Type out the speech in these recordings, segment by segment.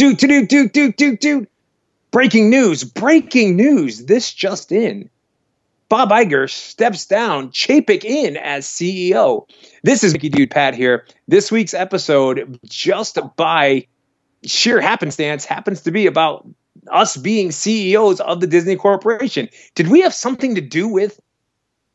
Dude, dude, dude, dude, dude, dude. Breaking news, breaking news. This just in. Bob Iger steps down, Chapek in as CEO. This is Mickey Dude Pat here. This week's episode, just by sheer happenstance, happens to be about us being CEOs of the Disney Corporation. Did we have something to do with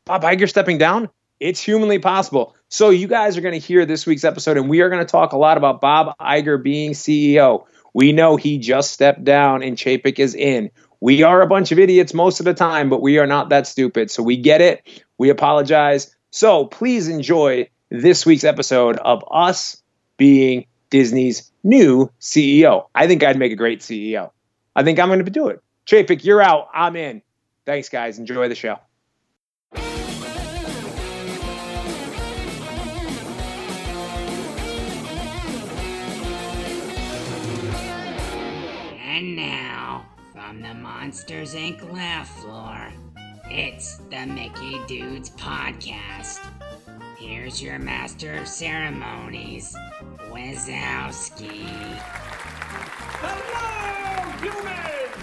Bob Iger stepping down? It's humanly possible. So, you guys are going to hear this week's episode, and we are going to talk a lot about Bob Iger being CEO. We know he just stepped down and Chapek is in. We are a bunch of idiots most of the time, but we are not that stupid. So, we get it. We apologize. So, please enjoy this week's episode of us being Disney's new CEO. I think I'd make a great CEO. I think I'm going to do it. Chapek, you're out. I'm in. Thanks, guys. Enjoy the show. Monsters Inc. laugh floor, it's the Mickey Dudes Podcast. Here's your master of ceremonies, Wazowski. Hello, humans,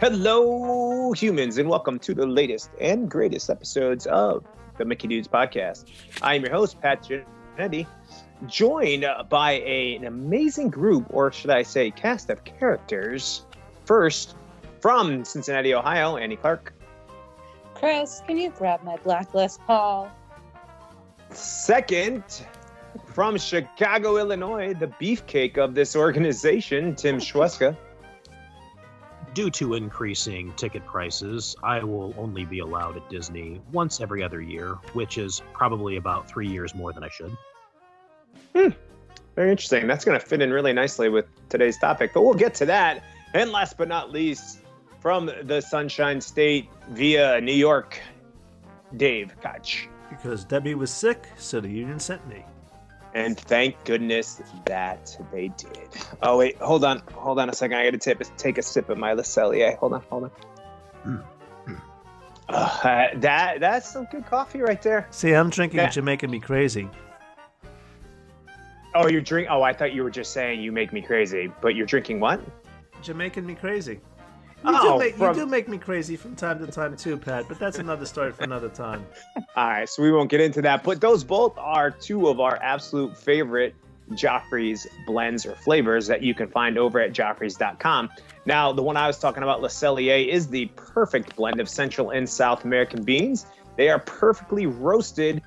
Hello, humans, and welcome to the latest and greatest episodes of the Mickey Dudes podcast. I am your host, Pat Genetti, joined by a, an amazing group, or should I say, cast of characters. First, from Cincinnati, Ohio, Annie Clark. Chris, can you grab my blacklist, Paul? Second, from Chicago, Illinois, the beefcake of this organization, Tim Schweska. Due to increasing ticket prices, I will only be allowed at Disney once every other year, which is probably about three years more than I should. Hmm. Very interesting. That's going to fit in really nicely with today's topic, but we'll get to that. And last but not least, from the Sunshine State via New York, Dave Koch. Because Debbie was sick, so the union sent me. And thank goodness that they did. Oh wait, hold on, hold on a second. I got to tip, take a sip of my Le Cellier. Hold on, hold on. Uh, that that's some good coffee right there. See, I'm drinking what you're making me crazy. Oh, you're drink? Oh, I thought you were just saying you make me crazy. But you're drinking what? You're making me crazy. You, Oh, do make, from- you do make me crazy from time to time too, Pat, but that's another story for another time. All right, so we won't get into that. But those both are two of our absolute favorite Joffrey's blends or flavors that you can find over at Joffrey's.com. Now, the one I was talking about, Le Cellier, is the perfect blend of Central and South American beans. They are perfectly roasted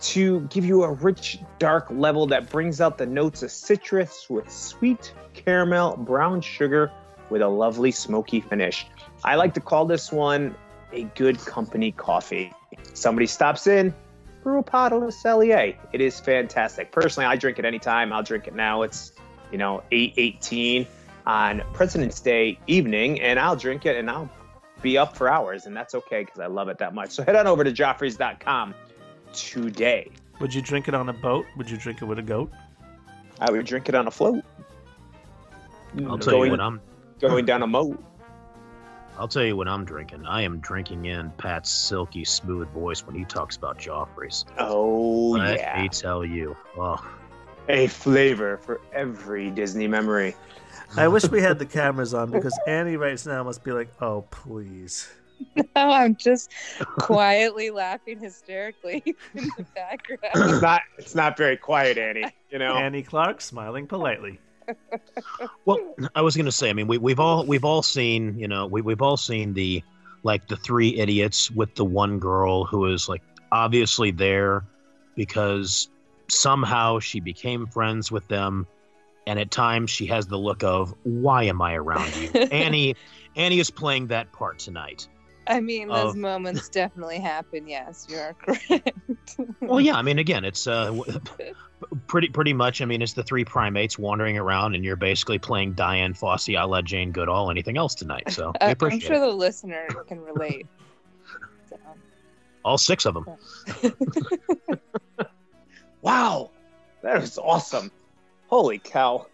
to give you a rich, dark level that brings out the notes of citrus with sweet caramel, brown sugar with a lovely smoky finish. I like to call this one a good company coffee. Somebody stops in, brew a pot of Cellier. It is fantastic. Personally, I drink it anytime. I'll drink it now. It's, you know, 818 on President's Day evening, and I'll drink it and I'll be up for hours, and that's okay because I love it that much. So head on over to joffreys.com today. Would you drink it on a boat? Would you drink it with a goat? I would drink it on a float. I'll tell going, you what I'm. going down a moat. I'll tell you what I'm drinking. I am drinking in Pat's silky smooth voice when he talks about Joffrey's. Oh Let yeah, me tell you. Oh, a flavor for every Disney memory. I wish we had the cameras on because Annie right now must be like, oh, please. No, I'm just quietly laughing hysterically in the background. It's not. It's not very quiet, Annie. You know. Annie Clark smiling politely. well, I was gonna say. I mean, we, we've all we've all seen. You know, we we've all seen the like the three idiots with the one girl who is like obviously there because somehow she became friends with them, and at times she has the look of "Why am I around you?" Annie. Annie is playing that part tonight. I mean, those Of- moments definitely happen. Yes, you are correct. Well, yeah, I mean, again, it's uh, pretty pretty much. I mean, it's the three primates wandering around, and you're basically playing Dian Fossey, a la Jane Goodall, anything else tonight. So we I- I'm sure it. the listener can relate. So, All six of them. Wow, that was awesome! Holy cow!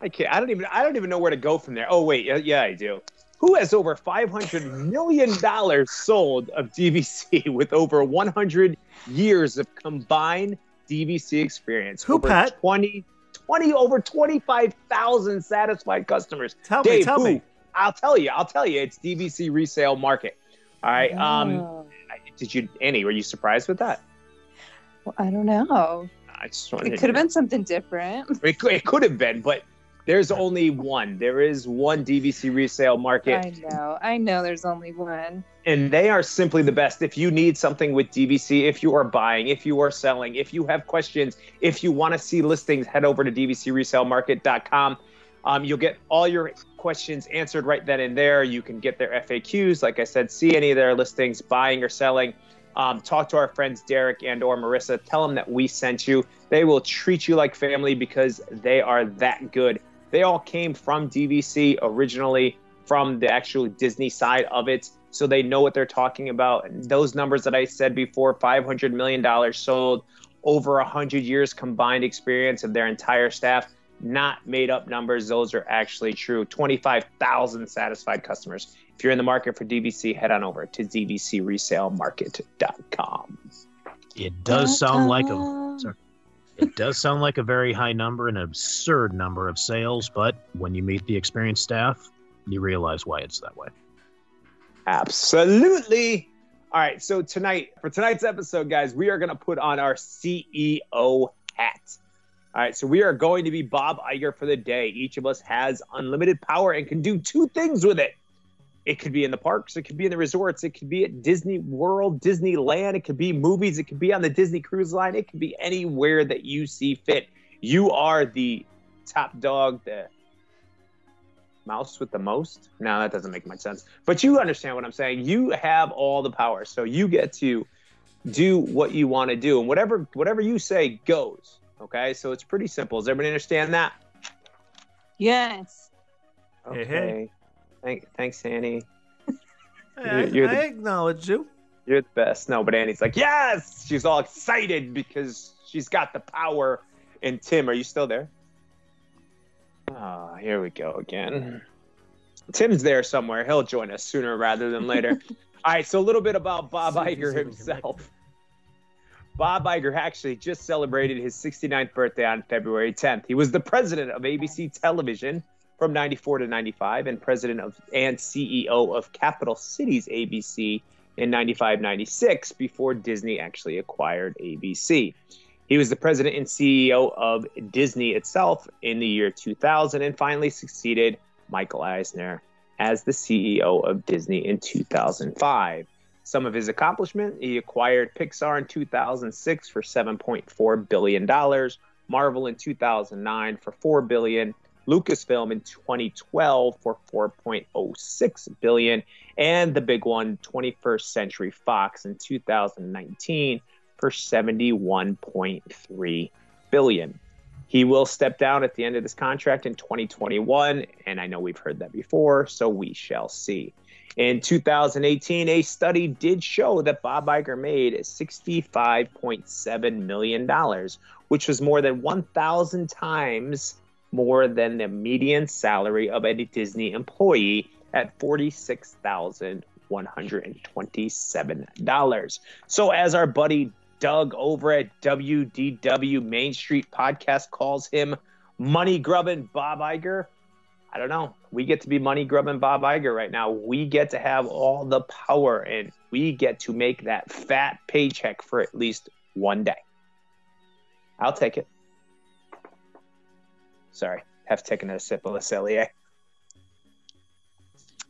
I can't. I don't even. I don't even know where to go from there. Oh wait, yeah, yeah I do. Who has over five hundred million dollars sold of DVC with over one hundred years of combined DVC experience? Who, over Pat? 20, 20 over 25,000 satisfied customers. Tell me, tell who? me. I'll tell you. I'll tell you. It's DVC resale market. All right. Um, Oh. did you, Annie? Were you surprised with that? Well, I don't know. I just wanted It could have been something different. It could, it could have been, but there's only one. There is one DVC resale market, I know. I know there's only one. and they are simply the best. If you need something with DVC, if you are buying, if you are selling, if you have questions, if you want to see listings, head over to dvcresalemarket.com. Um, you'll get all your questions answered right then and there. You can get their FAQs, like I said, see any of their listings, buying or selling. Um, talk to our friends Derek and or Marissa. Tell them that we sent you. They will treat you like family because they are that good. They all came from DVC originally, from the actual Disney side of it, so they know what they're talking about. And those numbers that I said before, five hundred million dollars sold, over a hundred years combined experience of their entire staff. Not made up numbers; those are actually true. Twenty-five thousand satisfied customers. If you're in the market for DVC, head on over to dvcresalemarket.com. It does sound like a. it does sound like a very high number, an absurd number of sales, but when you meet the experienced staff, you realize why it's that way. Absolutely. All right. So tonight, for tonight's episode, guys, we are going to put on our CEO hat. All right. So we are going to be Bob Iger for the day. Each of us has unlimited power and can do two things with it. It could be in the parks, it could be in the resorts, it could be at Disney World, Disneyland, it could be movies, it could be on the Disney Cruise Line, it could be anywhere that you see fit. You are the top dog, the mouse with the most. No, that doesn't make much sense. But you understand what I'm saying. You have all the power, so you get to do what you want to do, and whatever whatever you say goes. Okay, so it's pretty simple. Does everybody understand that? Yes. Hey, Okay. Thank, thanks, Annie. I, You're the- I acknowledge you. You're the best. No, but Annie's like, yes. She's all excited because she's got the power. And Tim, are you still there? Ah, here we go again. Tim's there somewhere. He'll join us sooner rather than later. all right, so a little bit about Bob he's Iger himself. Bob Iger actually just celebrated his 69th birthday on February 10th. He was the president of ABC Television from 94 to 95 and president of and CEO of Capital Cities ABC in 95 96 before Disney actually acquired ABC. He was the president and CEO of Disney itself in the year 2000 and finally succeeded Michael Eisner as the CEO of Disney in 2005. Some of his accomplishment, he acquired Pixar in 2006 for 7.4 billion dollars, Marvel in 2009 for 4 billion, Lucasfilm in 2012 for 4.06 billion, and the big one, 21st Century Fox in 2019 for 71.3 billion. He will step down at the end of this contract in 2021, and I know we've heard that before, so we shall see. In 2018, a study did show that Bob Iger made $65.7 million, which was more than 1,000 times more than the median salary of a Disney employee at $46,127. So, as our buddy Doug over at WDW Main Street Podcast calls him, money grubbing Bob Iger. I don't know. We get to be money grubbing Bob Iger right now. We get to have all the power and we get to make that fat paycheck for at least one day. I'll take it. Sorry, have taken a sip of Le Cellier. Eh?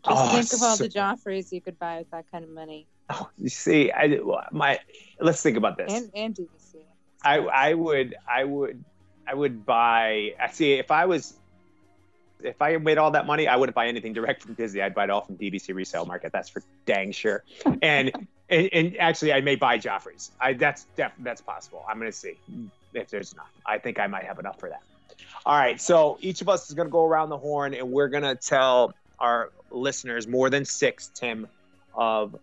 Just Oh, think of all so- the Joffreys you could buy with that kind of money. Oh, you see, I my let's think about this. And and DVC. I I would I would I would buy. I see if I was if I made all that money, I wouldn't buy anything direct from Disney. I'd buy it all from DVC resale market. That's for dang sure. And and, and actually, I may buy Joffrey's. I that's def, that's possible. I'm gonna see if there's enough. I think I might have enough for that. All right, so each of us is gonna go around the horn, and we're gonna tell our listeners more than six, Tim, of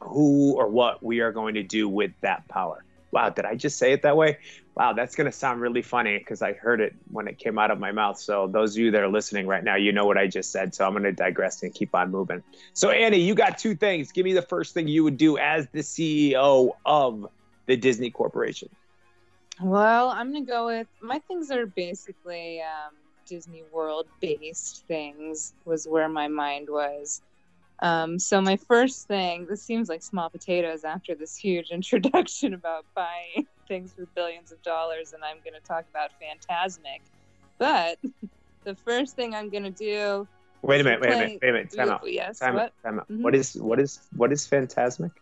who or what we are going to do with that power. Wow, did I just say it that way? Wow, that's going to sound really funny because I heard it when it came out of my mouth. So, those of you that are listening right now, you know what I just said. So, I'm going to digress and keep on moving. So, Annie, you got two things. Give me the first thing you would do as the CEO of the Disney Corporation. Well, I'm gonna go with my things are basically um, Disney World based things was where my mind was. Um, so my first thing, this seems like small potatoes after this huge introduction about buying things for billions of dollars, and I'm going to talk about Fantasmic. But the first thing I'm going to do. Wait a minute, wait a minute, wait a minute. Time out. Yes. Time what? out. Time out. Mhm. What is what is what is fantasmic?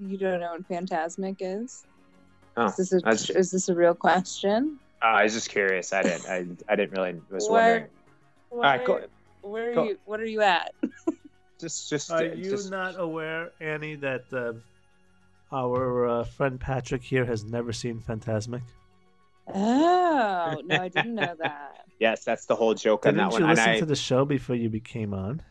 You don't know what Fantasmic is? Oh, is this a that's- is this a real question? Uh, I was just curious. I didn't. I, I didn't really was Where- wondering. All right, go. Where are Go. you? What are you at? Just just Are uh, you just not aware, Annie, that uh, our uh, friend Patrick here has never seen Fantasmic? Oh no, I didn't know that. yes. That's the whole joke Didn't that you one. And listen I, to the show before you became on?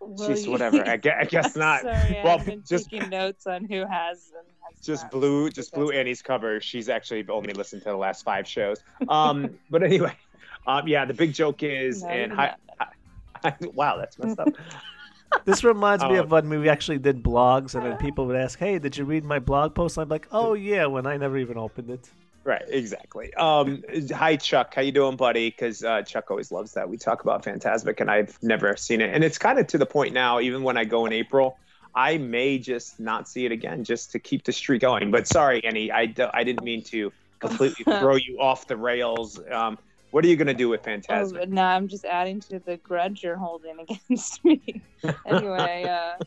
Well, Jeez, whatever. I guess, I guess not. Sorry, Well, I've been just- taking notes on who has and has just not. blew just blew Annie's cover. She's actually only listened to the last five shows. Um, but anyway, um, yeah, the big joke is No, and didn't hi, wow, that's messed up. This reminds me Oh. of when we actually did blogs, and then people would ask, "Hey, did you read my blog post?" I'm like, "Oh yeah," when I never even opened it. right, exactly. Um, hi Chuck, how you doing, buddy? Because uh, Chuck always loves that we talk about Fantasmic, and I've never seen it, and it's kind of to the point now. Even when I go in April. I may just not see it again just to keep the streak going. But sorry, Annie, I, d- I didn't mean to completely throw you off the rails. Um, what are you going to do with Oh, Fantasmic? but now I'm just adding to the grudge you're holding against me. anyway, uh,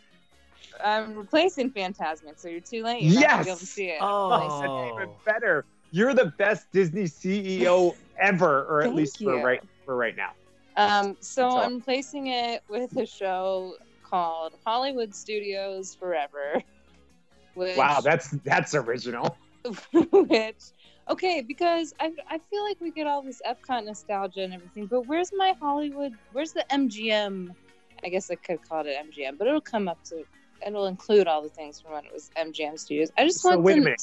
I'm replacing Fantasmic, so you're too late. You're not be able to Yes! see it. Oh. That's even better. You're the best Disney CEO ever, or at Thank least for right for right now. Um, so That's. I'm replacing it with a show called Hollywood Studios Forever. Which, Wow, that's that's original. which okay because I, I feel like we get all this epcot nostalgia and everything but where's my hollywood where's the mgm i guess i could call it mgm but it'll come up to it'll include all the things from when it was mgm studios i just So want wait a some minute.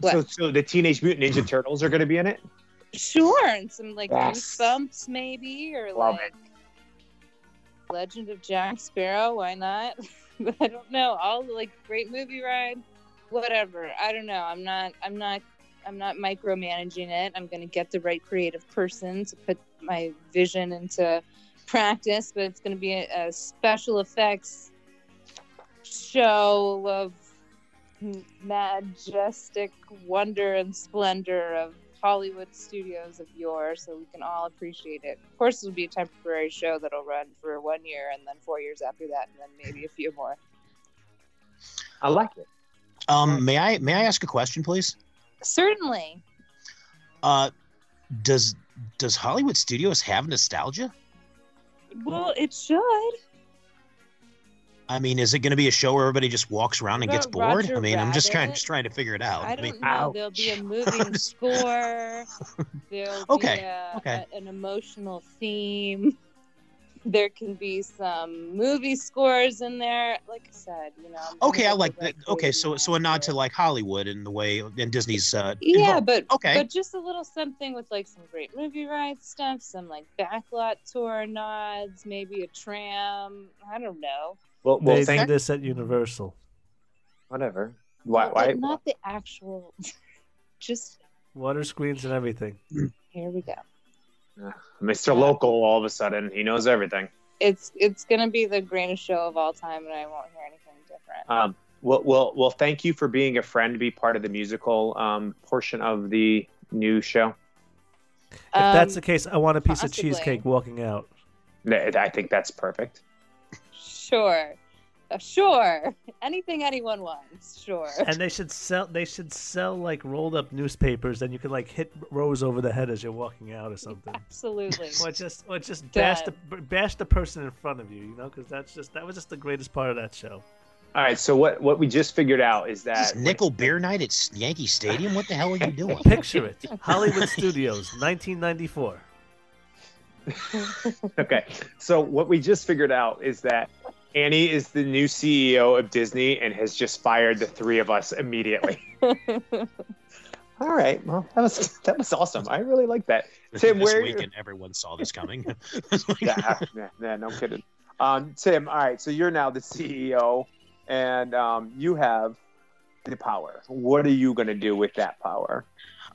What? So, so the Teenage Mutant Ninja Turtles are going to be in it. sure and some like Yes. goosebumps maybe or Love like legend of jack sparrow why not? But i don't know all like great movie ride whatever i don't know i'm not i'm not i'm not micromanaging it i'm going to get the right creative person to put my vision into practice but it's going to be a, a special effects show of majestic wonder and splendor of Hollywood studios of yore so we can all appreciate it. Of course, it'll be a temporary show that'll run for one year and then four years after that, and then maybe a few more. I like it. Um, may I may I ask a question, please? Certainly. Uh, does does Hollywood Studios have nostalgia? Well, it should. I mean, is it going to be a show where everybody just walks around and gets bored? Roger I mean, I'm just trying just trying to figure it out. I I mean, don't know. ouch. There'll be a moving score. There'll Okay, be a, okay. a- an emotional theme. There can be some movie scores in there. Like I said, you know. I'm okay, I like that. Okay, so so a nod to like Hollywood in the way and Disney's. Uh, Yeah, involved. but Okay. but just a little something with like some great movie ride stuff, some like backlot tour nods, maybe a tram. I don't know. Well, well, they thank do this at Universal. whatever. Why? But Why? not the actual. just Water screens and everything. here we go. Mr. Local, all of a sudden, he knows everything. It's it's gonna be the greatest show of all time, and I won't hear anything different. Um, well, well, well. Thank you for being a friend, to be part of the musical um, portion of the new show. If that's Um, the case, I want a piece possibly. of cheesecake walking out. Th- I think that's perfect. Sure, Uh, sure, anything anyone wants, sure. And they should sell. They should sell like rolled up newspapers, and you can like hit Rose over the head as you're walking out or something. Absolutely. Or just, or just bash the bash the person in front of you, you know, because that's just that was just the greatest part of that show. All right. So what what we just figured out is This that nickel beer night at Yankee Stadium. What the hell are you doing? Picture it, Hollywood Studios, 1994. Okay. So what we just figured out is that Annie is the new CEO of Disney and has just fired the three of us immediately. All right. Well, that was that was awesome. I really like that. Tim, this where- weekend, everyone saw this coming. yeah, yeah, yeah, no kidding. Um, Tim, all right. So you're now the CEO, and um, you have the power. What are you going to do with that power?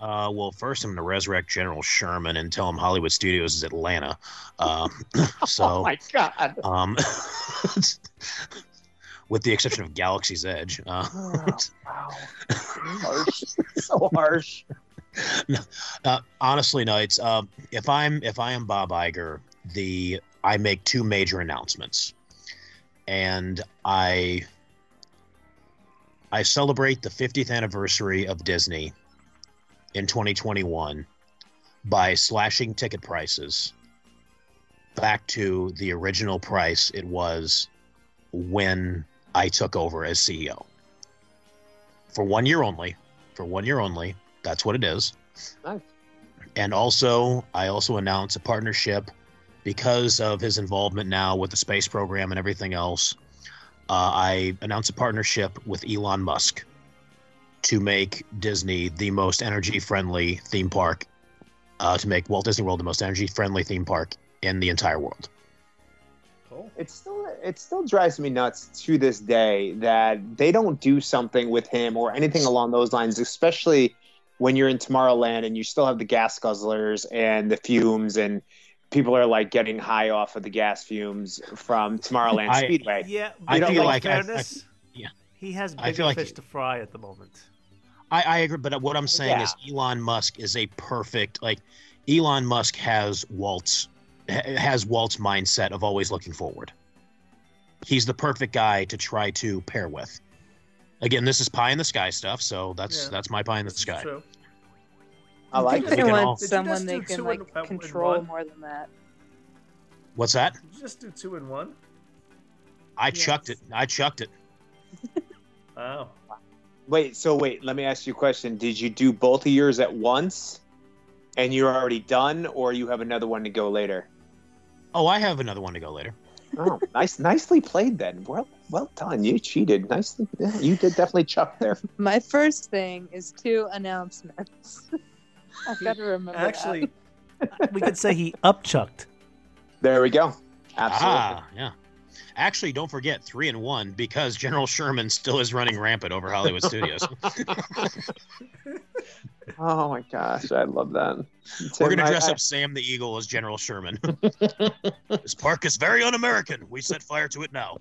Uh, well, first I'm going to resurrect General Sherman and tell him Hollywood Studios is Atlanta. Uh, oh so, my god. um, with the exception of Galaxy's Edge. Uh, Oh, wow. harsh. so harsh. uh, honestly, no. It's um, if I'm if I am Bob Iger, the I make two major announcements, and I I celebrate the 50th anniversary of Disney in 2021 by slashing ticket prices back to the original price it was when I took over as CEO. For one year only, for one year only, that's what it is. Nice. And also, I also announced a partnership because of his involvement now with the space program and everything else. Uh, I announced a partnership with Elon Musk to make Disney the most energy friendly theme park, uh, to make Walt Disney World the most energy friendly theme park in the entire world. Cool. It still it still drives me nuts to this day that they don't do something with him or anything along those lines, especially when you're in Tomorrowland and you still have the gas guzzlers and the fumes and people are like getting high off of the gas fumes from Tomorrowland I- Speedway. Yeah, I but feel in like I- I- fairness, yeah. he has I bigger feel like fish to fry at the moment. I, I agree, but what I'm saying Yeah. is Elon Musk is a perfect like Elon Musk has Walt's has Walt's mindset of always looking forward. He's the perfect guy to try to pair with. Again, this is pie in the sky stuff, so that's Yeah. that's my pie in the This sky. true. I like it. They want all- someone they can like in- uh, control more than that. What's that? Did you just do two in one? I Yes. chucked it. I chucked it. Oh. Wait, so wait, let me ask you a question. Did you do both of yours at once and you're already done or you have another one to go later? Oh, I have another one to go later. Oh, nice, nicely played then. Well, well done. You cheated. Nicely, yeah, you did definitely chuck there. My first thing is two announcements. I've got to remember. that. Actually, we could say he upchucked. There we go. Absolutely. Ah, yeah. Actually, don't forget three and one because General Sherman still is running rampant over Hollywood Studios. Oh my gosh, I love that. We're gonna dress I- up Sam the Eagle as General Sherman. this park is very un-American. We set fire to it now.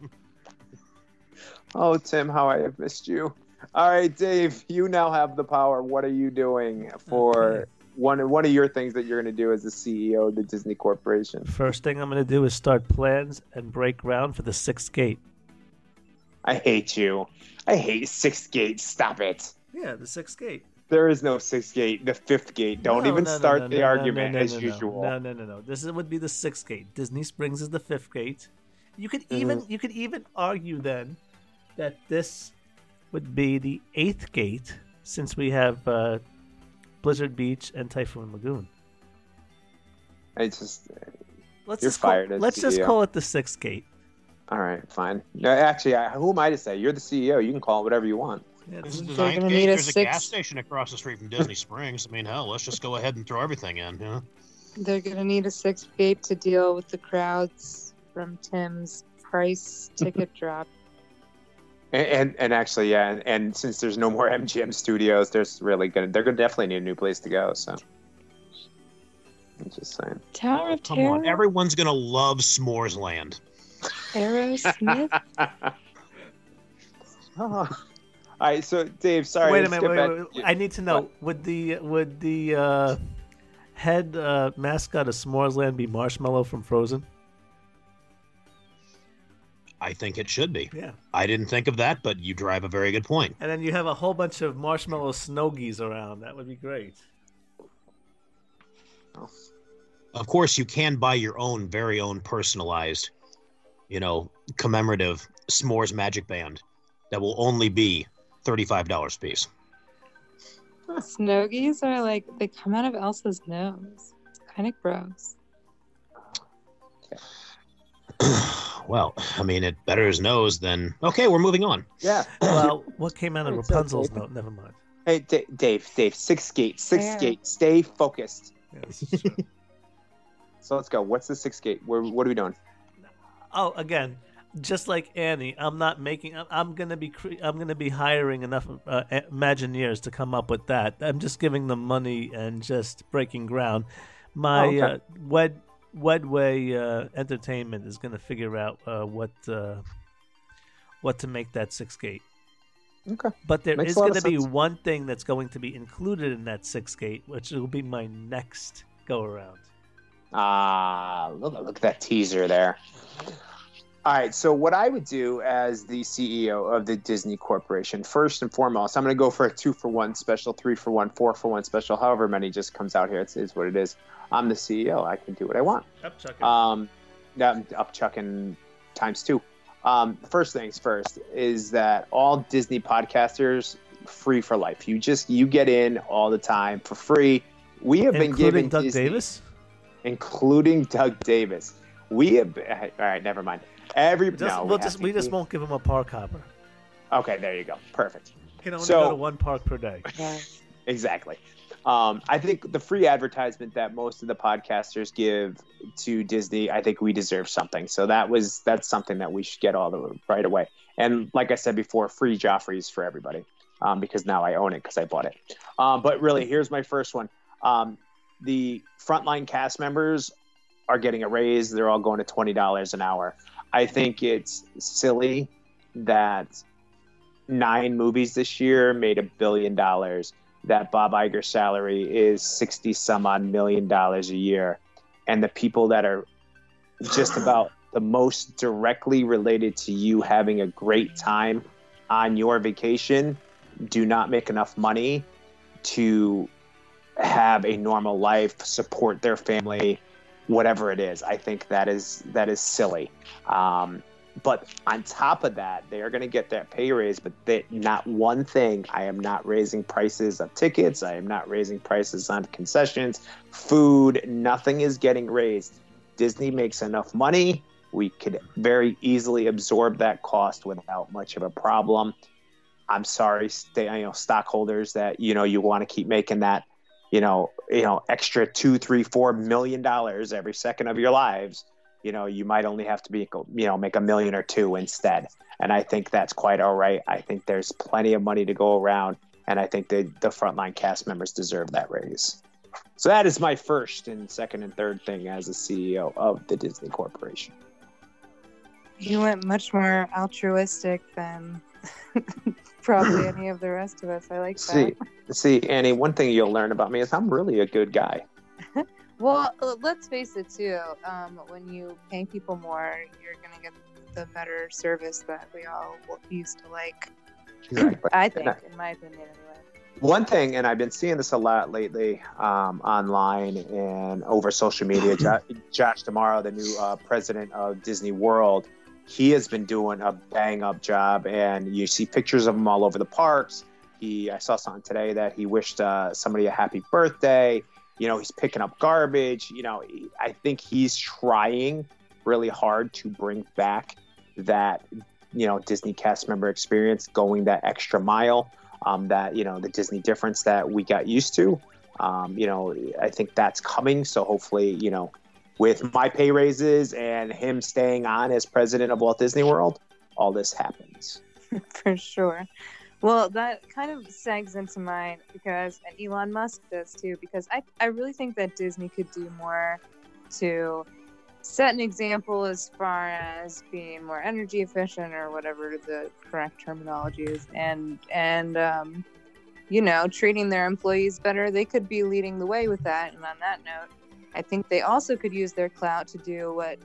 Oh, Tim, how I have missed you. All right, Dave, you now have the power. What are you doing for Okay. One one of your things that you're going to do as the CEO of the Disney Corporation? First thing I'm going to do is start plans and break ground for the sixth gate. I hate you. I hate Sixth Gate. Stop it. Yeah, the sixth gate. There is no Sixth Gate. The Fifth Gate. Don't No, even no, no, start no, the no, no, argument no, no, as no, usual. No, no, no, no. This is, would be the sixth gate. Disney Springs is the fifth gate. You could even Mm. you could even argue then that this would be the eighth gate since we have uh, Blizzard Beach and Typhoon Lagoon. I just Let's You're just call, fired as let's just call it the sixth gate. all right, fine. No, actually, I, who am I to say? You're the CEO. You can call it whatever you want. Yeah, This is the They're ninth gonna gate. need a There's a six- gas station across the street from Disney Springs. I mean, hell, let's just go ahead and throw everything in. Yeah. They're gonna need a sixth gate to deal with the crowds from Tim's price ticket drop. And, and and actually, yeah, and, and since there's no more MGM studios, there's really gonna they're gonna definitely need a new place to go. So, I'm just saying. Tower of Come Terror. on, everyone's gonna love S'mores Land. Aerosmith. All right, so Dave, sorry. wait a minute. Wait, wait, wait. I need to know would the would the uh, head uh, mascot of S'mores Land be Marshmallow from Frozen? I think it should be. Yeah. I didn't think of that, but you drive a very good point. And then you have a whole bunch of marshmallow snowgies around. That would be great. Of course, you can buy your own very own personalized, you know, commemorative S'mores Magic Band that will only be thirty-five dollars a piece. Snowgies are like they come out of Elsa's nose. It's kind of gross. well, I mean, it better his nose than. Okay, we're moving on. Yeah. Well, what came out of Rapunzel's note? Never mind. Hey, D- Dave, Dave, six gate, six Fair. gate. Stay focused. Yeah, this is true. So let's go. What's the six gate? Where, what are we doing? oh, again, just like Annie, I'm not making. I'm, I'm gonna be. I'm gonna be hiring enough uh, Imagineers to come up with that. I'm just giving them money and just breaking ground. My Oh, okay. uh, Wed Wedway uh, Entertainment is gonna figure out uh, what uh, what to make that six gate. Okay. But there Makes is going to be one thing that's going to be included in that six gate, which will be my next go around. Ah, look, look at that teaser there. All right, so what I would do as the CEO of the Disney Corporation, first and foremost, I'm going to go for a two for one special, three for one, four for one special, however many just comes out here. It's, it's what it is. I'm the CEO. I can do what I want. Um, yeah, I'm up chucking times two. Um, first things first is that all Disney podcasters free for life. You just you get in all the time for free. We have been Including giving Doug Disney, Davis. including Doug Davis. We have all right. Never mind. Every Just, no, we'll we just we just won't give him a park hopper. Okay, there you go. Perfect. He can only So- go to one park per day. Exactly. Um, I think the free advertisement that most of the podcasters give to Disney, I think we deserve something. So that was that's something that we should get all the right away. And like I said before, free Joffreys for everybody um, because now I own it because I bought it. Um, but really, here's my first one. Um, the frontline cast members are getting a raise. They're all going to twenty dollars an hour. I think it's silly that nine movies this year made a billion dollars that Bob Iger's salary is 60 some odd million dollars a year. And the people that are just about the most directly related to you having a great time on your vacation do not make enough money to have a normal life, support their family, whatever it is. I think that is that is silly. Um, but on top of that, they are going to get that pay raise. But they, not one thing. I am not raising prices of tickets. I am not raising prices on concessions, food. Nothing is getting raised. Disney makes enough money. We could very easily absorb that cost without much of a problem. I'm sorry, you know, stockholders that you know you want to keep making that, you know, you know, extra two, three, four million dollars every second of your lives you know you might only have to be you know make a million or two instead. And i think that's quite all right. I think there's plenty of money to go around and i think the the frontline cast members deserve that raise. So that is my first and second and third thing as a ceo of the disney corporation. You went much more altruistic than probably any of the rest of us. I like that. see see annie one thing you'll learn about me is i'm really a good guy Well, uh, let's face it too. Um, when you pay people more, you're gonna get the better service that we all used to like. exactly I think, in my opinion, anyway. One thing, and I've been seeing this a lot lately um, online and over social media. Jo- Josh D'Amaro, the new uh, president of Disney World, he has been doing a bang up job, and you see pictures of him all over the parks. He, I saw something today that he wished uh, somebody a happy birthday. You know, he's picking up garbage. You know, I think he's trying really hard to bring back that you know Disney cast member experience, going that extra mile um, that you know the Disney difference that we got used to. Um, you know, I think that's coming. So hopefully, you know, with my pay raises and him staying on as president of Walt Disney World, all this happens. for sure. Well, that kind of segs into mine because, and Elon Musk does too, because I, I really think that Disney could do more to set an example as far as being more energy efficient or whatever the correct terminology is, and and um, you know treating their employees better. They could be leading the way with that. And on that note, I think they also could use their clout to do what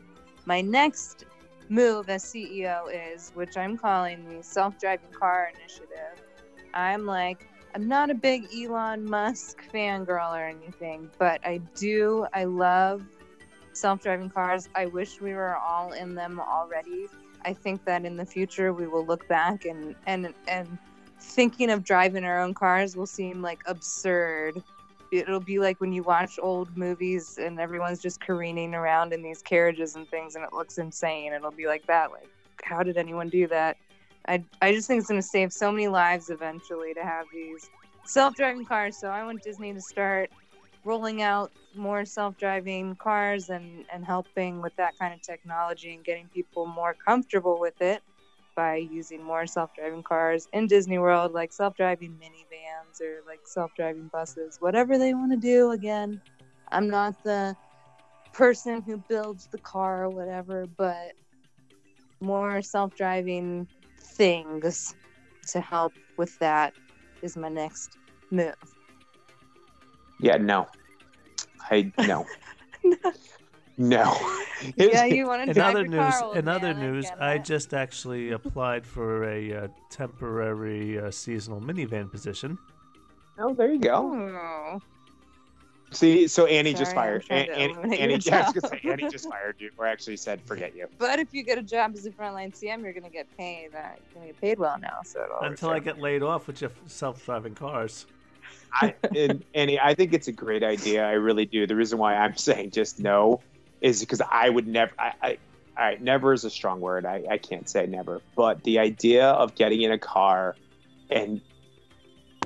my next move as CEO is, which I'm calling the self driving car initiative. I'm like, I'm not a big Elon Musk fangirl or anything, but I do, I love self driving cars. I wish we were all in them already. I think that in the future we will look back and, and, and thinking of driving our own cars will seem like absurd. It'll be like when you watch old movies and everyone's just careening around in these carriages and things and it looks insane. It'll be like that. Like, how did anyone do that? I, I just think it's going to save so many lives eventually to have these self driving cars. So I want Disney to start rolling out more self-driving cars and and helping with that kind of technology and getting people more comfortable with it by using more self-driving cars in Disney World, like self-driving minivans or like self-driving buses, whatever they want to do. Again, I'm not the person who builds the car or whatever, but more self-driving things to help with that is my next move. Yeah, no. I no. no. yeah, you want to In drive other your news, car, old in other news, get I just actually applied for a uh, temporary uh, seasonal minivan position. Oh, there you go. Oh. See, so Annie just Sorry, I'm fired. trying An- to Annie, yeah, I was job. gonna say, Annie just fired you, or actually said, forget you. But if you get a job as a frontline CM, you're gonna get paid. Uh, you're gonna get paid well now. So it'll Until I return. get laid off with your self-driving cars. I, and Annie, I think it's a great idea. I really do. The reason why I'm saying just no is because I would never. I, I all right, never is a strong word. I, I can't say never, but the idea of getting in a car and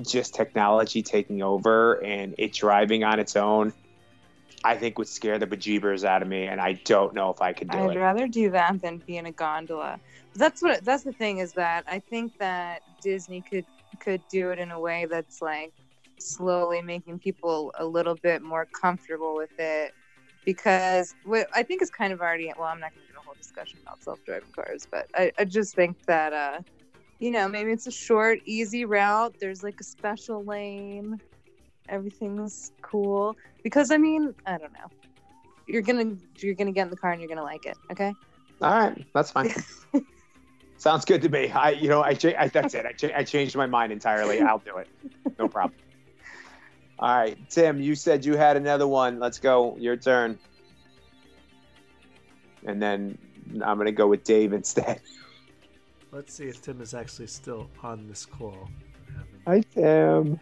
just technology taking over and it driving on its own, I think would scare the bejeebers out of me, and I don't know if I could do I'd it. rather do that than be in a gondola. That's what. That's the thing is that I think that Disney could could do it in a way that's like slowly making people a little bit more comfortable with it. Because what I think is kind of already well, I'm not going to do a whole discussion about self-driving cars, but I, I just think that uh, you know maybe it's a short, easy route. There's like a special lane. Everything's cool because I mean I don't know you're gonna you're gonna get in the car and you're gonna like it okay All right, that's fine. Sounds good to me. I, you know, I, cha- I that's it. I, cha- I changed my mind entirely. I'll do it. No problem. All right, Tim, you said you had another one. Let's go. Your turn. And then I'm gonna go with Dave instead. Let's see if Tim is actually still on this call. Hi, Tim.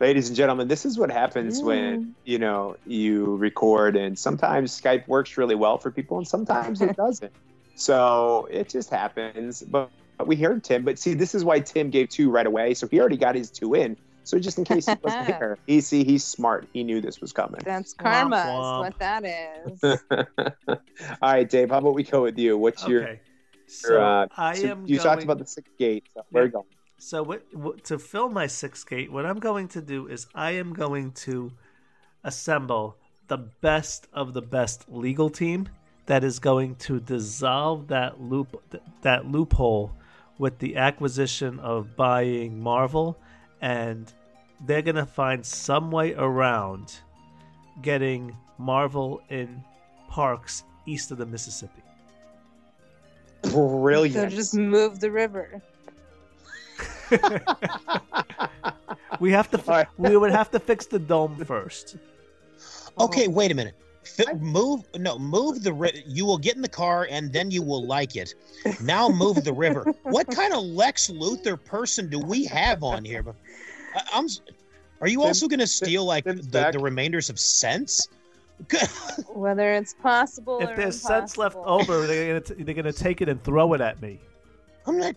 Ladies and gentlemen, this is what happens when you know you record, and sometimes Skype works really well for people, and sometimes it doesn't. So it just happens. But, but we heard Tim. But see, this is why Tim gave two right away. So he already got his two in. So just in case he wasn't here, he see he's smart. He knew this was coming. that's karma Womp is what that is All right, Dave. How about we go with you? What's your? Okay. your, So uh, I so am you going... talked about the sixth gate. So where are you going? So what, what to fill my sixth gate, what I'm going to do is I am going to assemble the best of the best legal team that is going to dissolve that loop that loophole with the acquisition of buying Marvel and they're going to find some way around getting Marvel in parks east of the Mississippi. Brilliant. so just move the river we have to All right. we would have to fix the dome first. Okay, wait a minute. Fi move no, move the ri- you will get in the car and then you will like it. Now move the river. What kind of Lex Luthor person do we have on here? I, I'm. Are you Tim- also going to steal like the, the remainders of sense? whether it's possible If or there's sense left over, they're gonna t- they're gonna take it and throw it at me. I'm not.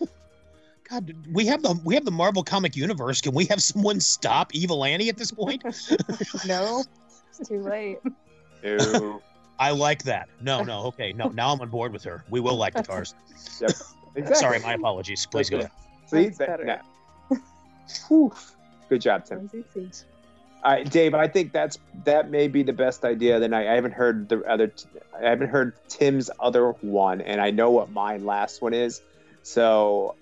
God, we have the we have the Marvel comic universe. Can we have someone stop Evil Annie at this point? no it's too late Ew. I like that. No, no, okay, no. Now I'm on board with her. We will like the cars. Exactly. Sorry, my apologies. Please go ahead. See, That's that, better. yeah. Good job, Tim. All right, Dave. I think that's that may be the best idea of the night. I haven't heard the other. I haven't heard Tim's other one, and I know what my last one is. So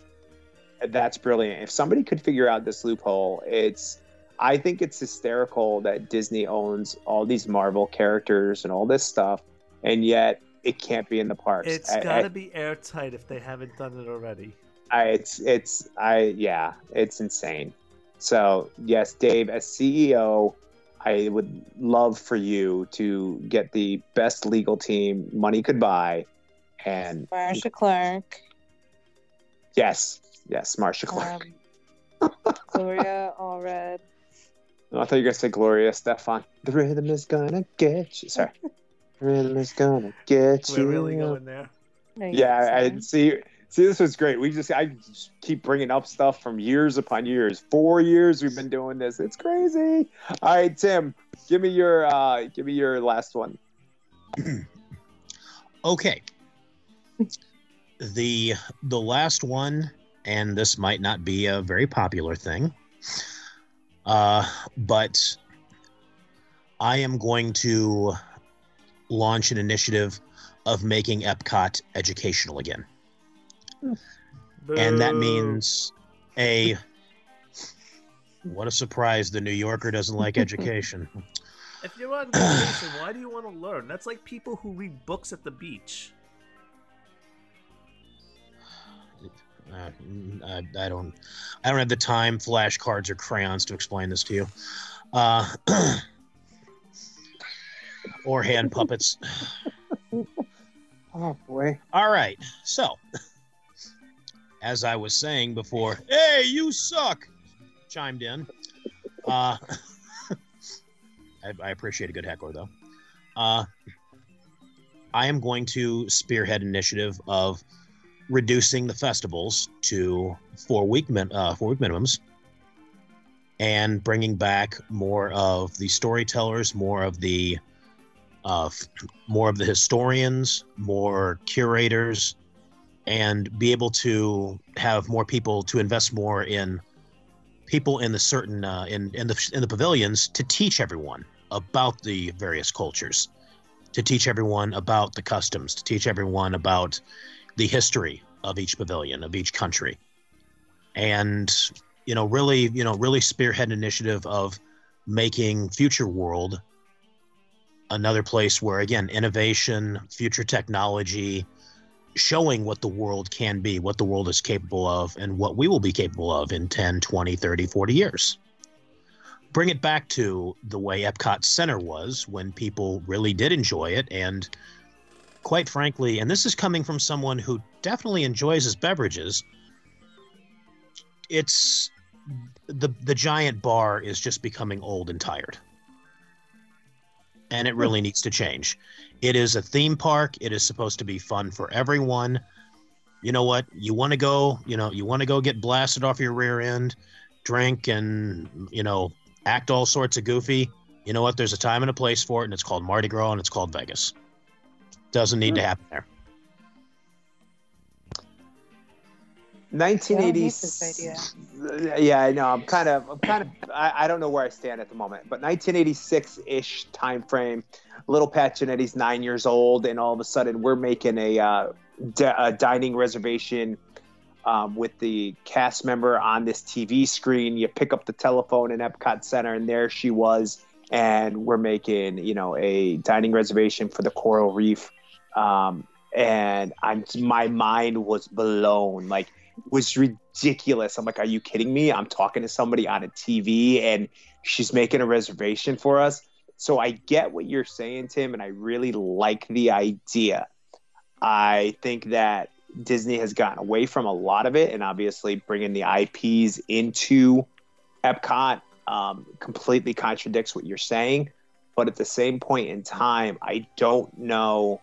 that's brilliant. If somebody could figure out this loophole, it's. I think it's hysterical that Disney owns all these Marvel characters and all this stuff, and yet it can't be in the parks. It's I- I- gotta be airtight if they haven't done it already. I, it's it's I yeah, it's insane. So yes, Dave, as CEO, I would love for you to get the best legal team money could buy, and marcia clark yes, yes, Marcia Clark. um, gloria allred Oh, I thought you were gonna say Gloria Estefan. The rhythm is gonna get you. Sorry, the rhythm is gonna get you. We're really going there. No, Yeah, I can't see. See, this was great. We just I just keep bringing up stuff from years upon years. Four years we've been doing this. It's crazy. All right, Tim, give me your uh, give me your last one. Okay. the the last one, and this might not be a very popular thing, uh, but I am going to launch an initiative of making Epcot educational again. And that means a what a surprise the New Yorker doesn't like education. If you're on vacation, why do you want to learn? That's like people who read books at the beach. Uh, I, I don't I don't have the time, flashcards or crayons to explain this to you. Uh, or hand puppets. Oh boy. All right. So, as I was saying before, hey, you suck, chimed in. Uh, I, I appreciate a good heckler, though. Uh, I am going to spearhead initiative of reducing the festivals to four week min- uh, four week minimums, and bringing back more of the storytellers, more of the uh, more of the historians, more curators, and be able to have more people to invest more in people in the certain uh, in in the in the pavilions to teach everyone about the various cultures, to teach everyone about the customs, to teach everyone about the history of each pavilion of each country, and you know really you know really spearhead an initiative of making Future World another place where again innovation future technology showing what the world can be what the world is capable of and what we will be capable of in 10 20 30 40 years. Bring it back to the way epcot center was when people really did enjoy it and quite frankly and this is coming from someone who definitely enjoys his beverages it's the the giant bar is just becoming old and tired and it really hmm. needs to change. It is a theme park. It is supposed to be fun for everyone. You know what? You want to go, you know, you want to go get blasted off your rear end, drink and, you know, act all sorts of goofy. You know what? There's a time and a place for it, and it's called Mardi Gras and it's called Vegas. Doesn't need to happen there. 1980. Yeah, I know. I'm kind of, I'm kind of, I, I don't know where I stand at the moment, but 1986-ish time frame. Little Pat Genetti's nine years old, and all of a sudden we're making a, uh, di- a dining reservation um, with the cast member on this TV screen. You pick up the telephone in Epcot Center, and there she was. And we're making, you know, a dining reservation for the Coral Reef. Um, and I'm, my mind was blown. Like, was ridiculous. I'm like, are you kidding me? I'm talking to somebody on a TV and she's making a reservation for us. So I get what you're saying, Tim, and I really like the idea. I think that Disney has gotten away from a lot of it, and obviously bringing the IPs into Epcot um, completely contradicts what you're saying. But at the same point in time, I don't know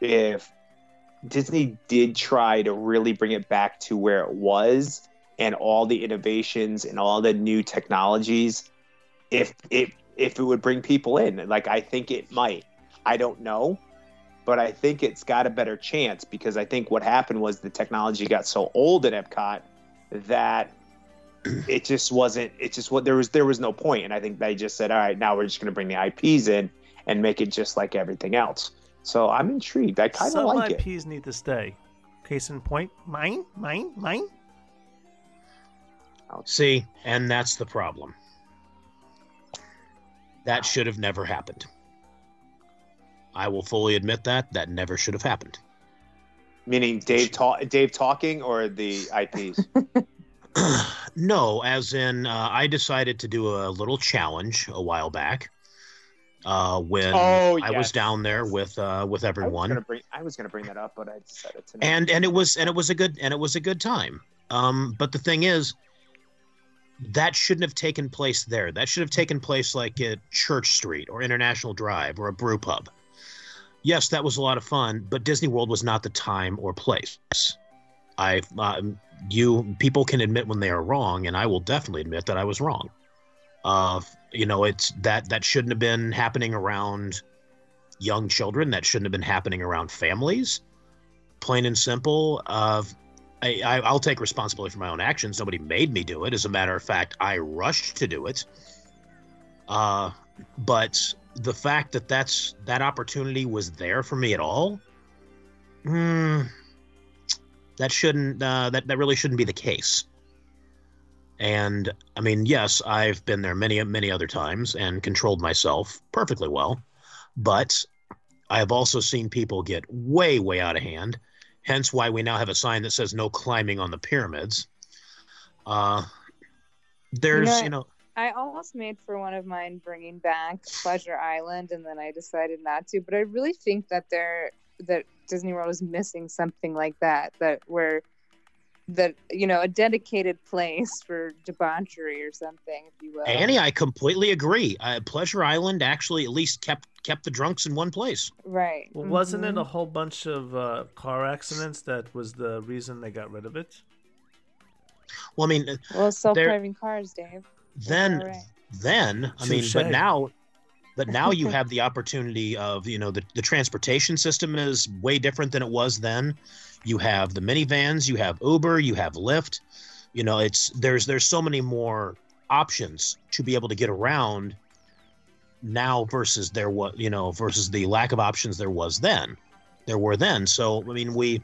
if Disney did try to really bring it back to where it was and all the innovations and all the new technologies if it if it would bring people in like I think it might. I don't know but I think it's got a better chance because I think what happened was the technology got so old at Epcot that it just wasn't it just what there was there was no point. And I think they just said all right now we're just going to bring the IPs in and make it just like everything else so I'm intrigued I kind of Some like it IPs need to stay. Case in point, mine, mine, mine. See, and that's the problem. That should have never happened. I will fully admit that that never should have happened. meaning Dave ta- Dave talking or the IPs no, as in, uh, I decided to do a little challenge a while back uh, when Oh, I was down there with uh, with I was everyone, bring I was gonna bring that up but I decided to and and it was and it was a good and it was a good time. Um, but the thing is, that shouldn't have taken place there. That should have taken place like at Church Street or International Drive or a brew pub. Yes, that was a lot of fun, but Disney World was not the time or place. I um, you people can admit when they are wrong, and I will definitely admit that I was wrong. Uh, you know, it's that that shouldn't have been happening around young children. That shouldn't have been happening around families. Plain and simple. Uh, I, I, I'll take responsibility for my own actions. Nobody made me do it. As a matter of fact, I rushed to do it. Uh, but the fact that that's that opportunity was there for me at all, hmm, that shouldn't uh, that that really shouldn't be the case. And I mean, yes, I've been there many many other times and controlled myself perfectly well, but I have also seen people get way way out of hand. Hence, why we now have a sign that says "No climbing on the pyramids." Uh, there's, know, you know I almost made for one of mine bringing back Pleasure Island, and then I decided not to. But I really think that there that Disney World is missing something like that. That where that you know a dedicated place for debauchery or something, if you will. Annie, I completely agree. Uh, Pleasure Island actually at least kept kept the drunks in one place. Right. Well, wasn't it Mhm. a whole bunch of uh, car accidents that was the reason they got rid of it? Well, I mean, Well, self-driving cars, Dave. then All right. then I mean, but now. But now you have the opportunity of, you know, the, the transportation system is way different than it was then. You have the minivans, you have Uber, you have Lyft. You know, it's there's there's so many more options to be able to get around now versus there was you know versus the lack of options there was then there were then so i mean we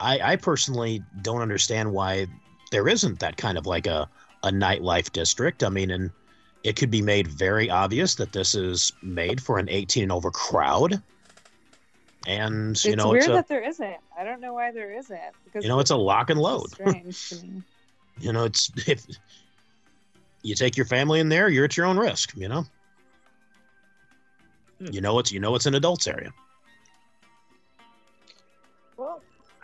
i i personally don't understand why there isn't that kind of like a a nightlife district i mean and it could be made very obvious that this is made for an 18 and over crowd and It's you know weird it's a that there isn't. I don't know why there isn't. Because you know it's a lock and load Strange to me. you know it's if you take your family in there you're at your own risk you know Hmm. you know it's you know it's an adults area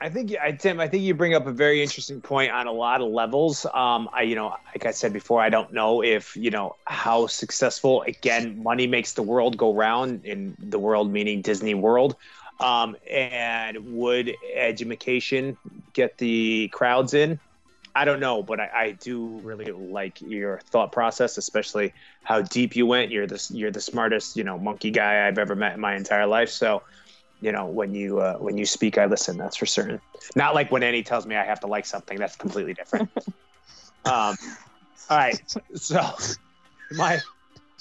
I think I Tim, I think you bring up a very interesting point on a lot of levels. Um, I, you know, like I said before, I don't know if you know how successful. Again, money makes the world go round. In the world, meaning Disney World. Um, and would education get the crowds in? I don't know, but I, I do really like your thought process, especially how deep you went. You're the you're the smartest, you know, monkey guy I've ever met in my entire life. So, you know, when you uh, when you speak, I listen. That's for certain. Not like when Annie tells me I have to like something. That's completely different. um, all right, so my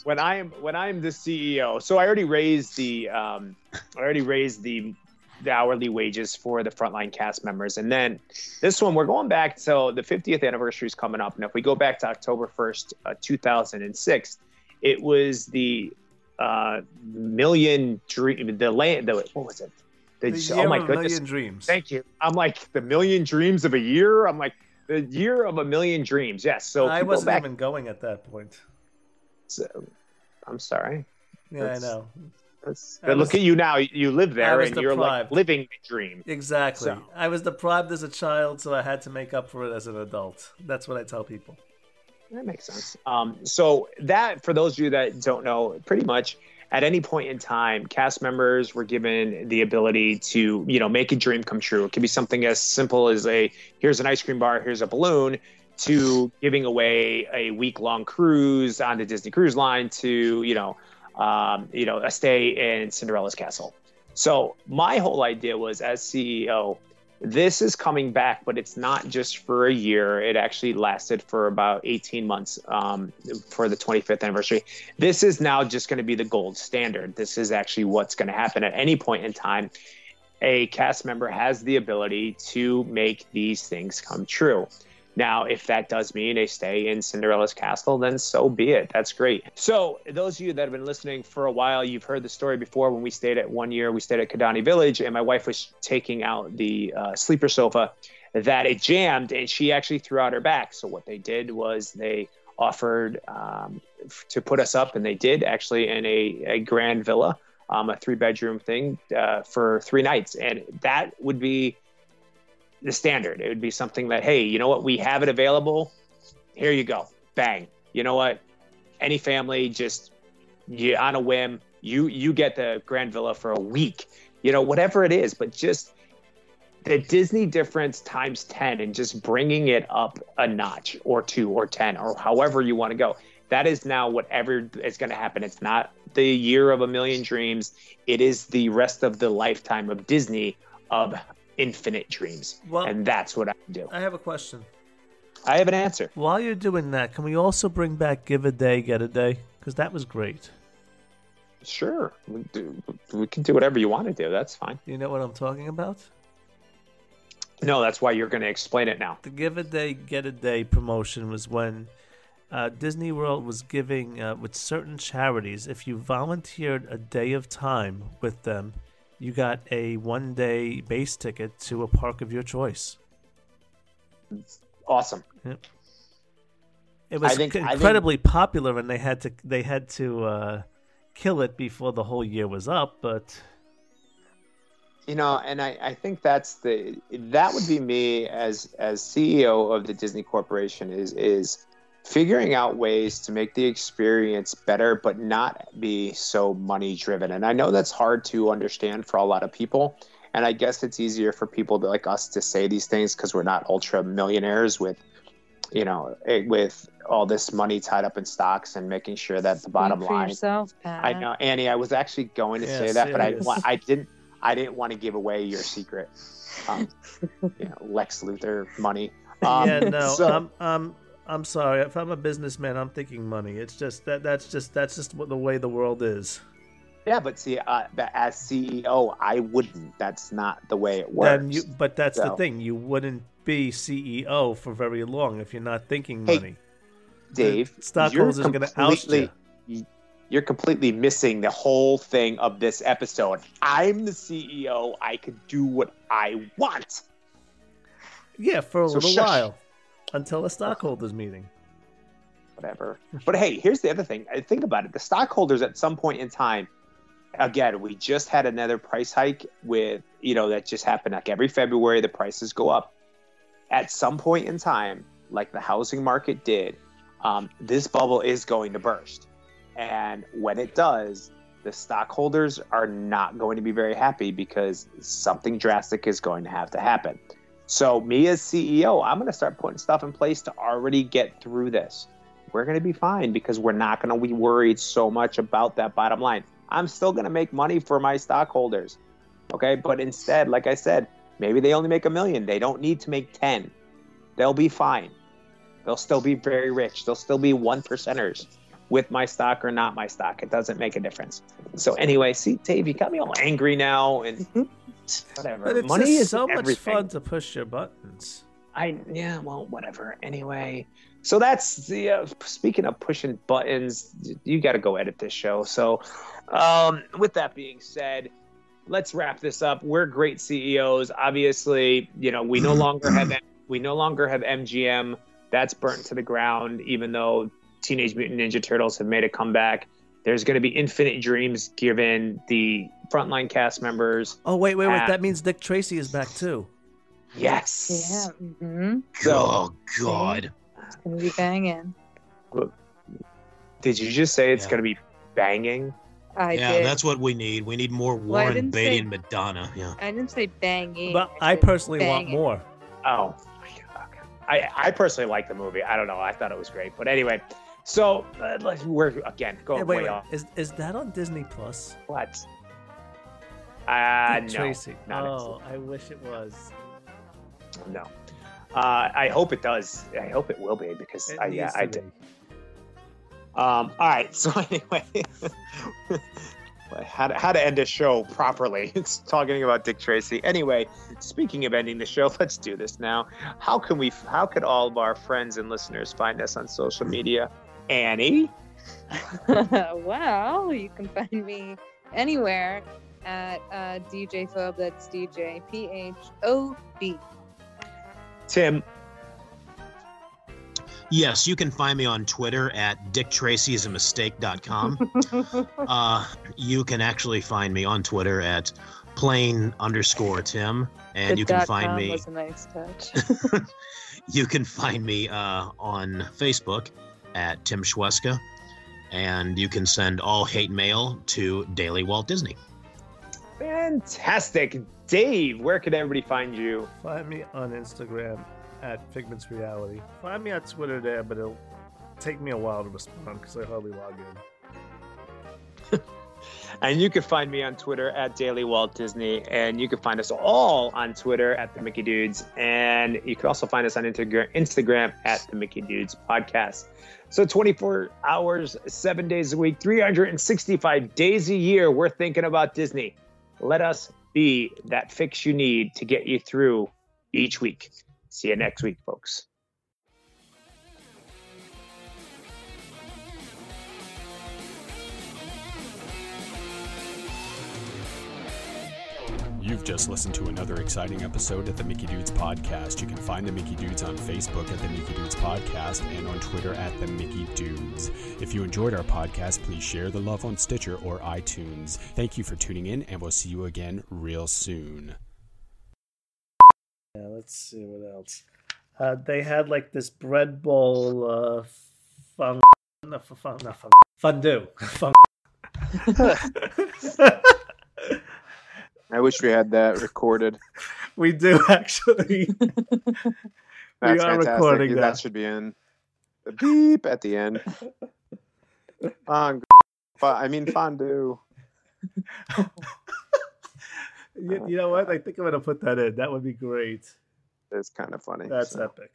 when I am when I am the CEO, so I already raised the um, I already raised the the hourly wages for the frontline cast members, and then this one we're going back. So the 50th anniversary is coming up, and if we go back to October 1st, uh, 2006, it was the uh, million dream the land the what was it? The, The oh my goodness! million dreams. Thank you. I'm like the million dreams of a year. I'm like the year of a million dreams. Yes. So I wasn't back, even going at that point. so- I'm sorry. Yeah, That's- I know. That's, I but was- look at you now. You live there, and you're like living the dream. Exactly. So- I was deprived as a child, so I had to make up for it as an adult. That's what I tell people. That makes sense. Um, so that, for those of you that don't know, pretty much at any point in time, cast members were given the ability to, you know, make a dream come true. It could be something as simple as a here's an ice cream bar, here's a balloon, to giving away a week long cruise on the Disney Cruise Line to, you know, um, you know, a stay in Cinderella's castle. So my whole idea was as CEO, this is coming back, but it's not just for a year. It actually lasted for about 18 months um, for the 25th anniversary. This is now just going to be the gold standard. This is actually what's going to happen at any point in time. A cast member has the ability to make these things come true. Now, if that does mean a stay in Cinderella's castle, then so be it. That's great. So, those of you that have been listening for a while, you've heard the story before. When we stayed at one year, we stayed at Kidani Village, and my wife was taking out the uh, sleeper sofa that it jammed, and she actually threw out her back. So, what they did was they offered um, to put us up, and they did actually in a, a grand villa, um, a three bedroom thing uh, for three nights. And that would be the standard. It would be something that, hey, you know what, we have it available. Here you go, bang. You know what? Any family, just you on a whim, you you get the Grand Villa for a week. You know, whatever it is, but just the Disney difference times 10 and just bringing it up a notch or two or 10 or however you want to go. That is now whatever is going to happen. It's not the year of a million dreams. It is the rest of the lifetime of Disney of infinite dreams. Well- and that's what I do. I have a question. I have an answer. While you're doing that, can we also bring back Give a Day, Get a Day? Because that was great. Sure. We, do, we can do whatever you want to do. That's fine. You know what I'm talking about? No, that's why you're going to explain it now. The Give a Day, Get a Day promotion was when uh, Disney World was giving, uh, with certain charities, if you volunteered a day of time with them, you got a one day base ticket to a park of your choice. Awesome. It was think- I think- incredibly popular, and they had to they had to uh, kill it before the whole year was up. But you know and I, I think that's the that would be me as as ceo of the disney corporation is is figuring out ways to make the experience better but not be so money driven and i know that's hard to understand for a lot of people and i guess it's easier for people to, like us to say these things because we're not ultra millionaires with you know eh, with all this money tied up in stocks and making sure that the bottom Speak for line yourself, Pat. I know, Annie. I was actually going to say that, but I I didn't. I didn't want to give away your secret. Um, you know, Lex Luthor money. Um, yeah, no, so- I'm I'm I'm sorry. If I'm a businessman, I'm thinking money. It's just that that's just that's just what the way the world is. yeah, but see, uh, as CEO, I wouldn't. That's not the way it works. Then you, but that's the thing. You wouldn't be CEO for very long if you're not thinking Hey, money. Dave, The stockholders are going to oust you. You're completely missing the whole thing of this episode. I'm the CEO. I could do what I want. Yeah, for a So little shush. while, until a stockholders meeting. whatever. But hey, here's the other thing. Think about it. The stockholders at some point in time, again, we just had another price hike with, you know, that just happened. Like every February, the prices go up. At some point in time, like the housing market did, um, this bubble is going to burst. And when it does, the stockholders are not going to be very happy because something drastic is going to have to happen. So, me as CEO, I'm going to start putting stuff in place to already get through this we're going to be fine because we're not going to be worried so much about that bottom line. I'm still going to make money for my stockholders. Okay. But instead, like I said, maybe they only make a million. They don't need to make 10. They'll be fine. They'll still be very rich. They'll still be one percenters with my stock or not my stock. It doesn't make a difference. So, anyway, see, Dave, you got me all angry now and mm-hmm. Whatever. But it's Money just is so much fun to push your buttons. I yeah, well, whatever. Anyway, so that's the uh, speaking of pushing buttons. You got to go edit this show. So, um, with that being said, let's wrap this up. We're great CEOs. Obviously, you know we no longer have we no longer have MGM. That's burnt to the ground. Even though Teenage Mutant Ninja Turtles have made a comeback, there's going to be infinite dreams given the frontline cast members. Oh wait, wait, wait! Ah. That means Dick Tracy is back too. Yes. Yeah. hmm So, oh God. It's gonna be banging. did you just say it's Yeah. going to be banging? I yeah, did. that's what we need. We need more I Warren didn't Beatty say- and Madonna. Yeah. I didn't say banging. But I said personally want more. Oh, okay. I, I personally like the movie. I don't know. I thought it was great. But anyway, so uh, let's, we're again going Hey, wait, way wait. off. Is is that on Disney Plus? What? Uh, no, Tracy. not oh, I wish it was. no. Uh, I hope it does. I hope it will be because It I, yeah, I did. Um, all right. So anyway, how to, how to end a show properly? It's talking about Dick Tracy. Anyway, speaking of ending the show, let's do this now. How can we? How could all of our friends and listeners find us on social media? Annie. well, you can find me anywhere at uh, DJ Phobe. That's DJ P H O B. Tim. Yes, you can find me on Twitter at dicktracyisamistake.com. uh, you can actually find me on Twitter at plain underscore Tim, and The you can find com me. was a nice touch. you can find me uh, on Facebook at Tim Schweska, and you can send all hate mail to Daily Walt Disney. Fantastic. Dave, where can everybody find you? Find me on Instagram at Figments Reality. Find me on Twitter there, but it'll take me a while to respond because I hardly log in. And you can find me on Twitter at Daily Walt Disney. And you can find us all on Twitter at the Mickey Dudes. And you can also find us on Instagram at the Mickey Dudes Podcast. So 24 hours, seven days a week, 365 days a year, we're thinking about Disney. Let us be that fix you need to get you through each week. See you next week, folks. You've just listened to another exciting episode of the Mickey Dudes Podcast. You can find the Mickey Dudes on Facebook at the Mickey Dudes Podcast and on Twitter at the Mickey Dudes. If you enjoyed our podcast, please share the love on Stitcher or iTunes. Thank you for tuning in, and we'll see you again real soon. Yeah, let's see what else. Uh, they had like this bread bowl uh, fun, no, fun, not fun, fondue. Fun. I wish we had that recorded. we do actually. That's are fantastic. recording that. that. should be in the beep at the end. Fond- I mean fondue. you, you know what? I think I'm gonna put that in. That would be great. It's kind of funny. That's so. epic.